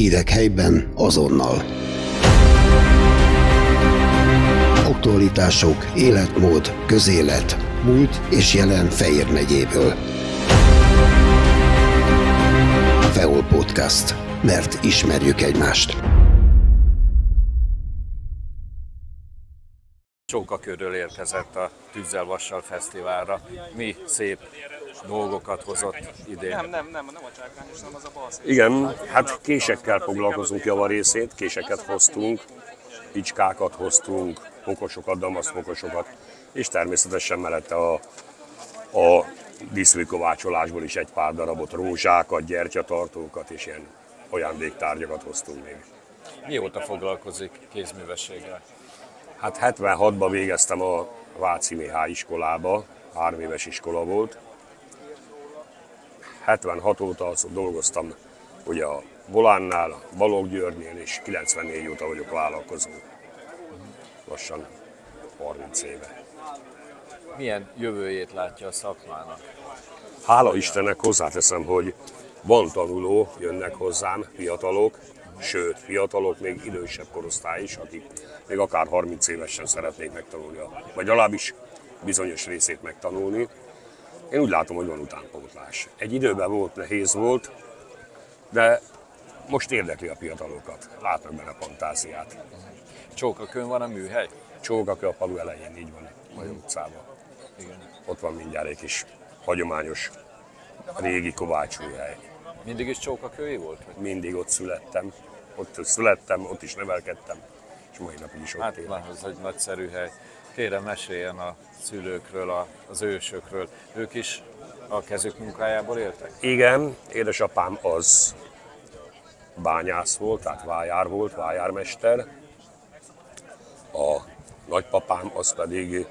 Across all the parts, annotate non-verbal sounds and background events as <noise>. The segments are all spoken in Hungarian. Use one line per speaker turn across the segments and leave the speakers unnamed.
Hírek helyben azonnal. Aktualitások, életmód, közélet, múlt és jelen Fejér megyéből. Feol Podcast. Mert ismerjük egymást.
Csókakörről érkezett a Tűzzel Vassal Fesztiválra. Mi szép dolgokat hozott idén.
Nem, nem, nem, nem a csákányos, nem az a balsz.
Igen, hát késekkel foglalkozunk javarészét, késeket hoztunk, picskákat hoztunk, fokosokat, damaszfokosokat, és természetesen mellette a, a díszműkovácsolásból is egy pár darabot, rózsákat, gyertyatartókat és ilyen ajándéktárgyakat hoztunk még.
Mióta foglalkozik kézművességgel?
Hát 76-ban végeztem a Váci Mihály iskolába, három éves iskola volt. 76 óta dolgoztam ugye a Volánnál, Balogh Györgynél, és 94 óta vagyok vállalkozó. Lassan 30 éve.
Milyen jövőjét látja a szakmának?
Hála Istennek hozzáteszem, hogy van tanuló, jönnek hozzám, fiatalok, sőt, fiatalok, még idősebb korosztály is, akik még akár 30 évesen szeretnék megtanulni, vagy legalábbis bizonyos részét megtanulni. Én úgy látom, hogy van utánpótlás. Egy időben volt, nehéz volt, de most érdekli a fiatalokat, látnak benne fantáziát.
Csókakön van a műhely?
Csókakő a falu elején, így van, Magyar utcában.
Igen.
Ott van mindjárt egy kis hagyományos régi kovácsműhely.
Mindig is csókakői volt? Vagy?
mindig ott születtem, ott születtem, ott is nevelkedtem, és mai napig is ott
Hát
élek.
van, az egy nagyszerű hely. Kérem, meséljen a szülőkről, a- az ősökről. Ők is a kezük munkájából éltek?
Igen, édesapám az bányász volt, tehát vájár volt, vájármester. A nagypapám az pedig,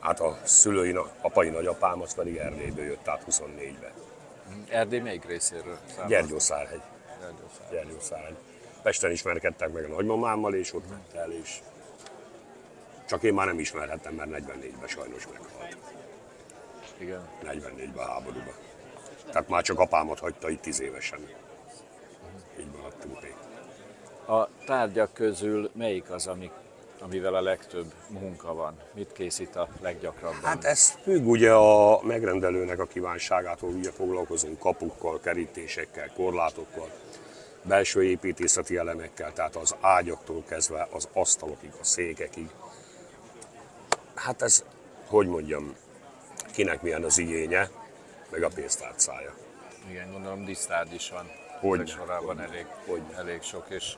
hát a szülői, apai nagyapám az pedig Erdélyből jött, tehát 24-be.
Erdély melyik részéről?
Gyergyószárhegy.
Gyergyószár.
Gyergyószárhegy. Pesten ismerkedtek meg a nagymamámmal, és ott ment el, és csak én már nem ismerhettem, mert 44-ben sajnos meghalt.
Igen.
44-ben a háborúban. Tehát már csak apámat hagyta itt 10 évesen. Így maradtunk még.
A tárgyak közül melyik az, ami, amivel a legtöbb munka van? Mit készít a leggyakrabban?
Hát ez függ ugye a megrendelőnek a kívánságától, ugye foglalkozunk kapukkal, kerítésekkel, korlátokkal, belső építészeti elemekkel, tehát az ágyaktól kezdve az asztalokig, a székekig. Hát ez, hogy mondjam, kinek milyen az igénye, meg a pénztárcája.
Igen, gondolom disztárgy is van.
Hogyne,
Ezek sorában elég,
hogyne.
elég sok, és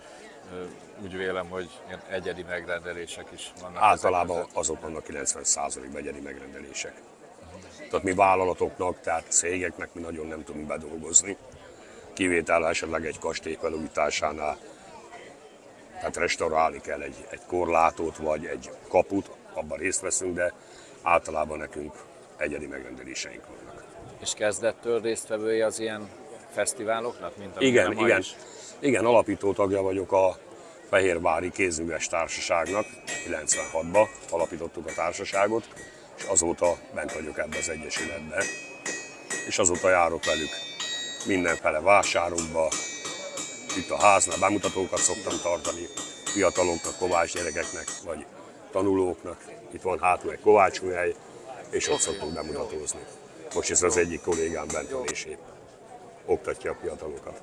úgy vélem, hogy ilyen egyedi megrendelések is vannak.
Általában azok vannak 90%-ban egyedi megrendelések. Tehát mi vállalatoknak, tehát cégeknek mi nagyon nem tudunk bedolgozni. Kivétel esetleg egy kastély felújításánál, tehát restaurálni kell egy, egy korlátot vagy egy kaput, abban részt veszünk, de általában nekünk egyedi megrendeléseink vannak.
És kezdettől résztvevői az ilyen fesztiváloknak, mint
Igen,
a ma
igen.
is?
Igen, alapító tagja vagyok a Fehérvári Kézműves Társaságnak. 96-ban alapítottuk a társaságot, és azóta bent vagyok ebbe az egyesületbe. És azóta járok velük mindenfele vásárokba, itt a háznál bemutatókat szoktam tartani fiataloknak, kovács gyerekeknek, vagy tanulóknak. Itt van hátul egy kovácsműhely, és ott szoktunk bemutatózni. Most ez az egyik kollégám bent van és épp oktatja a fiatalokat.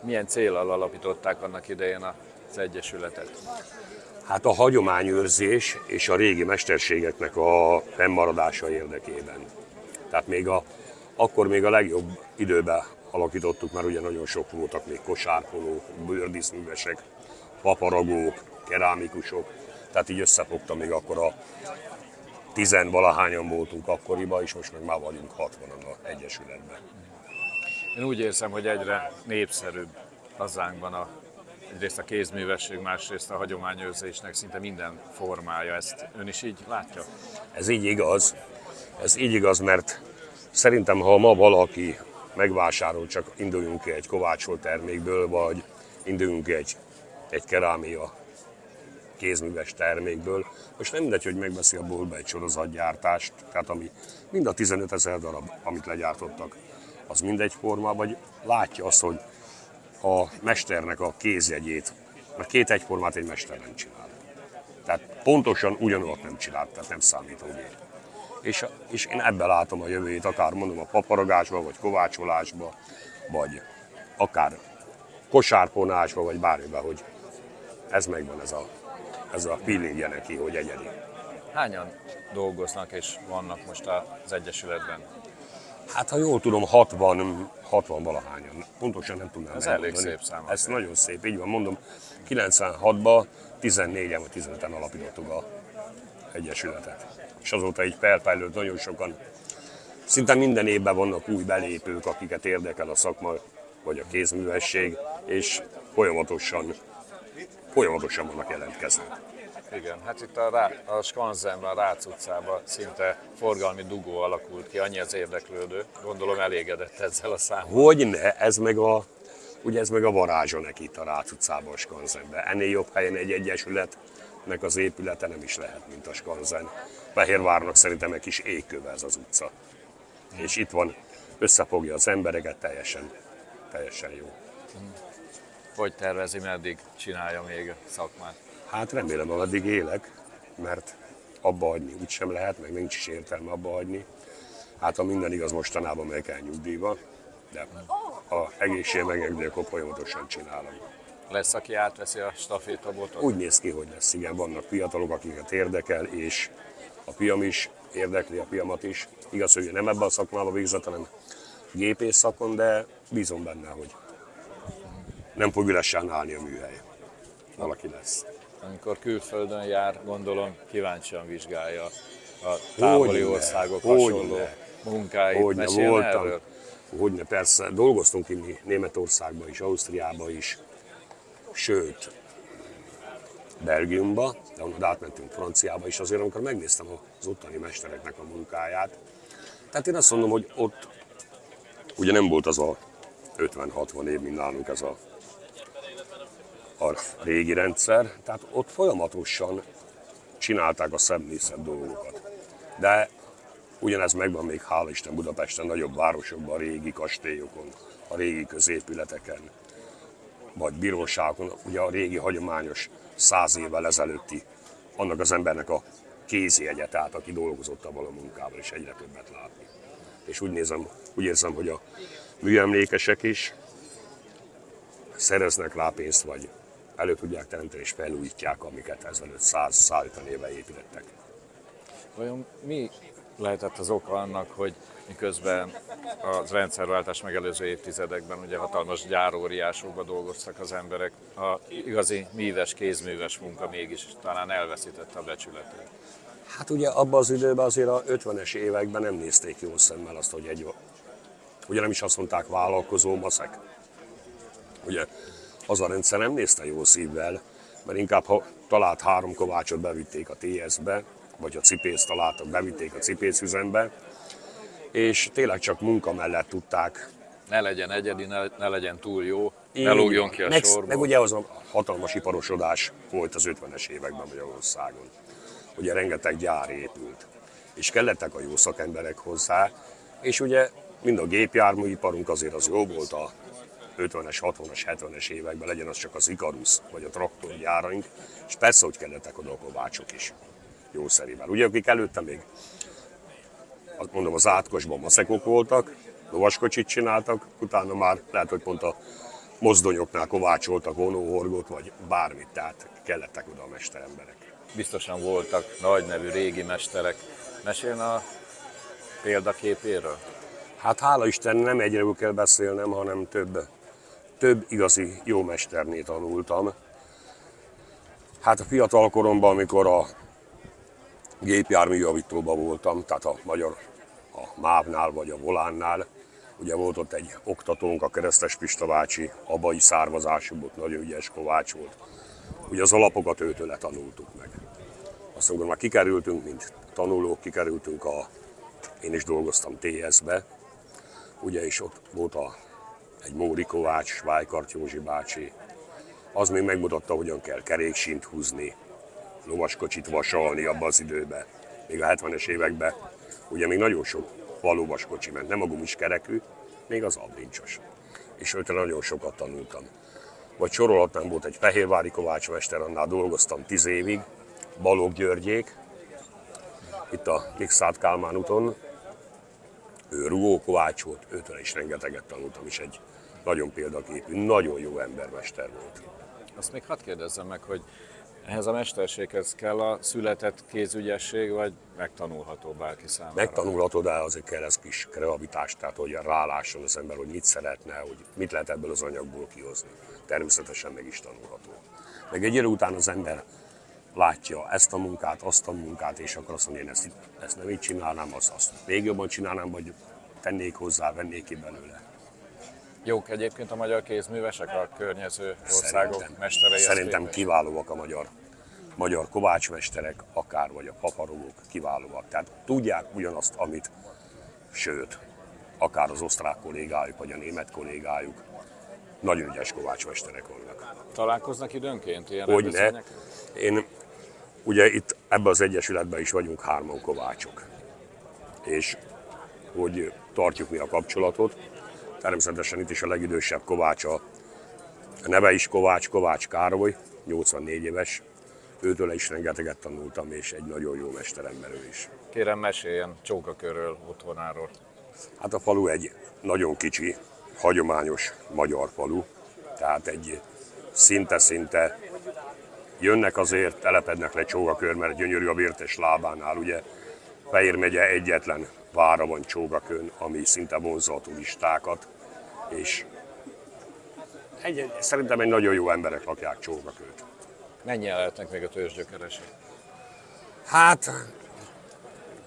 Milyen célral alapították annak idején az Egyesületet?
Hát a hagyományőrzés és a régi mesterségeknek a fennmaradása érdekében. Tehát még a, akkor még a legjobb időben alakítottuk, mert ugye nagyon sok voltak még kosárpolók, bőrdíszművesek, paparagók, kerámikusok, tehát így összefogtam még akkor a tizenvalahányan voltunk akkoriban, és most meg már vagyunk 60-an a Egyesületben.
Én úgy érzem, hogy egyre népszerűbb hazánkban a, egyrészt a kézművesség, másrészt a hagyományőrzésnek szinte minden formája. Ezt ön is így látja?
Ez így igaz. Ez így igaz, mert szerintem, ha ma valaki megvásárol, csak induljunk ki egy kovácsolt termékből, vagy induljunk ki egy, egy kerámia kézműves termékből. Most nem mindegy, hogy megveszi a boltba egy sorozatgyártást, tehát ami mind a 15 ezer darab, amit legyártottak, az mindegy forma, vagy látja azt, hogy a mesternek a kézjegyét, mert két egyformát egy mester nem csinál. Tehát pontosan ugyanolyat nem csinál, tehát nem számítógép. És, és én ebben látom a jövőjét, akár mondom a paparagásba, vagy kovácsolásba, vagy akár kosárponásba, vagy bármiben, hogy ez megvan, ez a, ez a feelingje neki, hogy egyedi.
Hányan dolgoznak és vannak most az Egyesületben?
Hát ha jól tudom, 60, 60 valahányan. Pontosan nem tudnám
Ez elég szép szám
Ez
azért.
nagyon szép, így van, mondom, 96-ban 14-en vagy 15-en alapítottuk a Egyesületet. És azóta így felfejlődött nagyon sokan. Szinte minden évben vannak új belépők, akiket érdekel a szakma, vagy a kézművesség, és folyamatosan, folyamatosan vannak jelentkezők.
Igen, hát itt a, Rá, a Skanzenben, a Rácz utcában szinte forgalmi dugó alakult ki, annyi az érdeklődő. Gondolom elégedett ezzel a számmal.
Hogy ne, ez meg a, ugye ez meg a varázsa neki itt a Rácz utcában, a Skanzenben. Ennél jobb helyen egy egyesületnek az épülete nem is lehet, mint a Skanzen. Fehérvárnak szerintem egy kis égköve ez az utca. És itt van, összefogja az embereket, teljesen, teljesen jó.
Hogy tervezi, meddig csinálja még a szakmát?
Hát remélem, ameddig élek, mert abba hagyni úgy sem lehet, meg nincs is értelme abba hagyni. Hát ha minden igaz, mostanában meg kell nyugdíjba, de a egészség megengedi, akkor folyamatosan csinálom.
Lesz, aki átveszi a stafétabotot?
Úgy néz ki, hogy lesz, igen, vannak fiatalok, akiket érdekel, és a fiam is érdekli a fiamat is. Igaz, hogy nem ebben a szakmában végzett, hanem gépész szakon, de bízom benne, hogy nem fog üresen állni a műhely. Valaki lesz.
Amikor külföldön jár, gondolom kíváncsian vizsgálja a távoli
Hogyne,
országok
hogyne.
hasonló munkáit.
Hogyne, voltam.
erről?
Hogyne, persze, dolgoztunk inni Németországban is, Ausztriában is, sőt, Belgiumba, de onnan átmentünk Franciába is, azért amikor megnéztem az ottani mestereknek a munkáját, tehát én azt mondom, hogy ott ugye nem volt az a 50-60 év, mint nálunk ez a, a régi rendszer, tehát ott folyamatosan csinálták a szemlészet dolgokat. De ugyanez megvan még, hála Isten, Budapesten, nagyobb városokban, a régi kastélyokon, a régi középületeken, vagy bíróságon, ugye a régi hagyományos száz évvel ezelőtti, annak az embernek a kézi egye, tehát aki dolgozott abban a munkával, és egyre többet látni. És úgy nézem, úgy érzem, hogy a műemlékesek is szereznek rá pénzt, vagy elő tudják teremteni, és felújítják, amiket ezelőtt 100-150 éve építettek.
Vajon mi lehetett az oka annak, hogy miközben a rendszerváltás megelőző évtizedekben ugye hatalmas gyáróriásokban dolgoztak az emberek, a igazi míves, kézműves munka mégis talán elveszítette a becsületét.
Hát ugye abban az időben azért a 50-es években nem nézték jó szemmel azt, hogy egy, ugye nem is azt mondták vállalkozó maszek. Ugye az a rendszer nem nézte jó szívvel, mert inkább ha talált három kovácsot bevitték a TS-be, vagy a cipészt találtak, bevitték a cipészüzembe, és tényleg csak munka mellett tudták
Ne legyen egyedi, ne, ne legyen túl jó, ne
így
lógjon
van.
ki a
meg,
sorból.
Meg ugye az a hatalmas iparosodás volt az 50-es években Magyarországon. Ugye rengeteg gyár épült, és kellettek a jó szakemberek hozzá, és ugye mind a gépjárműiparunk azért az jó volt a 50-es, 60-as, 70-es években, legyen az csak az Ikarus vagy a traktorgyáraink, és persze, hogy kellettek oda a kovácsok is jó szerivel. Ugye akik előtte még azt mondom, az átkosban maszekok voltak, lovaskocsit csináltak, utána már lehet, hogy pont a mozdonyoknál kovácsoltak vonóhorgot, vagy bármit, tehát kellettek oda a mesteremberek.
Biztosan voltak nagy nevű régi mesterek. Mesélne a példaképéről?
Hát hála Isten nem egyről kell beszélnem, hanem több, több igazi jó mesternél tanultam. Hát a fiatal koromban, amikor a gépjárműjavítóban voltam, tehát a magyar a MÁV-nál vagy a Volánnál, ugye volt ott egy oktatónk, a Keresztes Pista bácsi, abai származású volt, nagyon ügyes kovács volt. Ugye az alapokat őtőle tanultuk meg. Azt mondom, már kikerültünk, mint tanulók, kikerültünk a, én is dolgoztam TS-be, ugye is ott volt a, egy Móri Kovács, Svájkart Józsi bácsi, az még megmutatta, hogyan kell keréksint húzni, lovaskocsit vasalni abban az időben, még a 70-es években. Ugye még nagyon sok valóvaskocsi ment, nem a gumis kerekű, még az abbincsos. és őtől nagyon sokat tanultam. Vagy sorolhatnám, volt egy fehérvári kovácsmester, annál dolgoztam tíz évig, Balogh Györgyék, itt a Kikszát Kálmán úton, ő rugó kovács volt, őtől is rengeteget tanultam, és egy nagyon példaképű, nagyon jó embermester volt.
Azt még hadd kérdezzem meg, hogy ehhez a mesterséghez kell a született kézügyesség, vagy megtanulható bárki számára?
Megtanulható, de azért kell ez kis kreativitás, tehát hogy rálásson az ember, hogy mit szeretne, hogy mit lehet ebből az anyagból kihozni. Természetesen meg is tanulható. Meg egy idő után az ember látja ezt a munkát, azt a munkát, és akkor azt mondja, én ezt, ezt nem így csinálnám, azt, azt még jobban csinálnám, vagy tennék hozzá, vennék ki belőle.
Jók egyébként a magyar kézművesek a környező országok
Szerintem,
mesterei.
szerintem kiválóak a magyar, magyar kovácsmesterek, akár vagy a paparogók kiválóak. Tehát tudják ugyanazt, amit, sőt, akár az osztrák kollégájuk, vagy a német kollégájuk, nagyon ügyes kovácsmesterek vannak.
Találkoznak időnként ilyen
Hogy ne. Én ugye itt ebben az egyesületben is vagyunk hárman kovácsok. És hogy tartjuk mi a kapcsolatot. Természetesen itt is a legidősebb kovács a neve is Kovács, Kovács Károly, 84 éves. Őtől is rengeteget tanultam, és egy nagyon jó mesterember ő is.
Kérem meséljen csókakörről, otthonáról.
Hát a falu egy nagyon kicsi, hagyományos magyar falu, tehát egy szinte-szinte jönnek azért, telepednek le Csógakör, mert gyönyörű a Vértes lábánál, ugye Fehér megye egyetlen vára van Csógakön, ami szinte vonzza a turistákat, és egy, szerintem egy nagyon jó emberek lakják Csógakőt.
Mennyien lehetnek még a törzsgyökeresek?
Hát,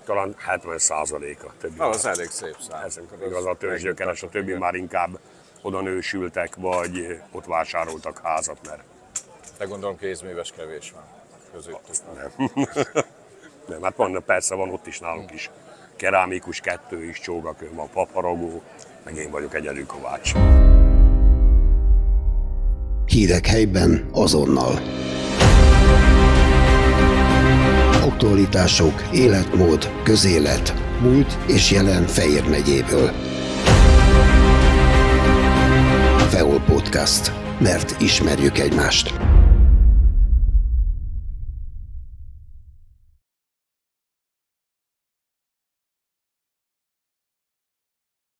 talán 70 százaléka. Többi
Ah, az elég szép szám.
Ez igaz, a törzsgyökeres, a többi már inkább oda nősültek, vagy ott vásároltak házat, mert
De gondolom kézműves kevés van közöttük.
nem. <laughs> nem, hát van, persze van ott is nálunk is kerámikus kettő is, csógakő van, paparagó, meg én vagyok egyedül Kovács.
Hírek helyben azonnal. Aktualitások, életmód, közélet, múlt és jelen Fejér megyéből. Feol Podcast. Mert ismerjük egymást.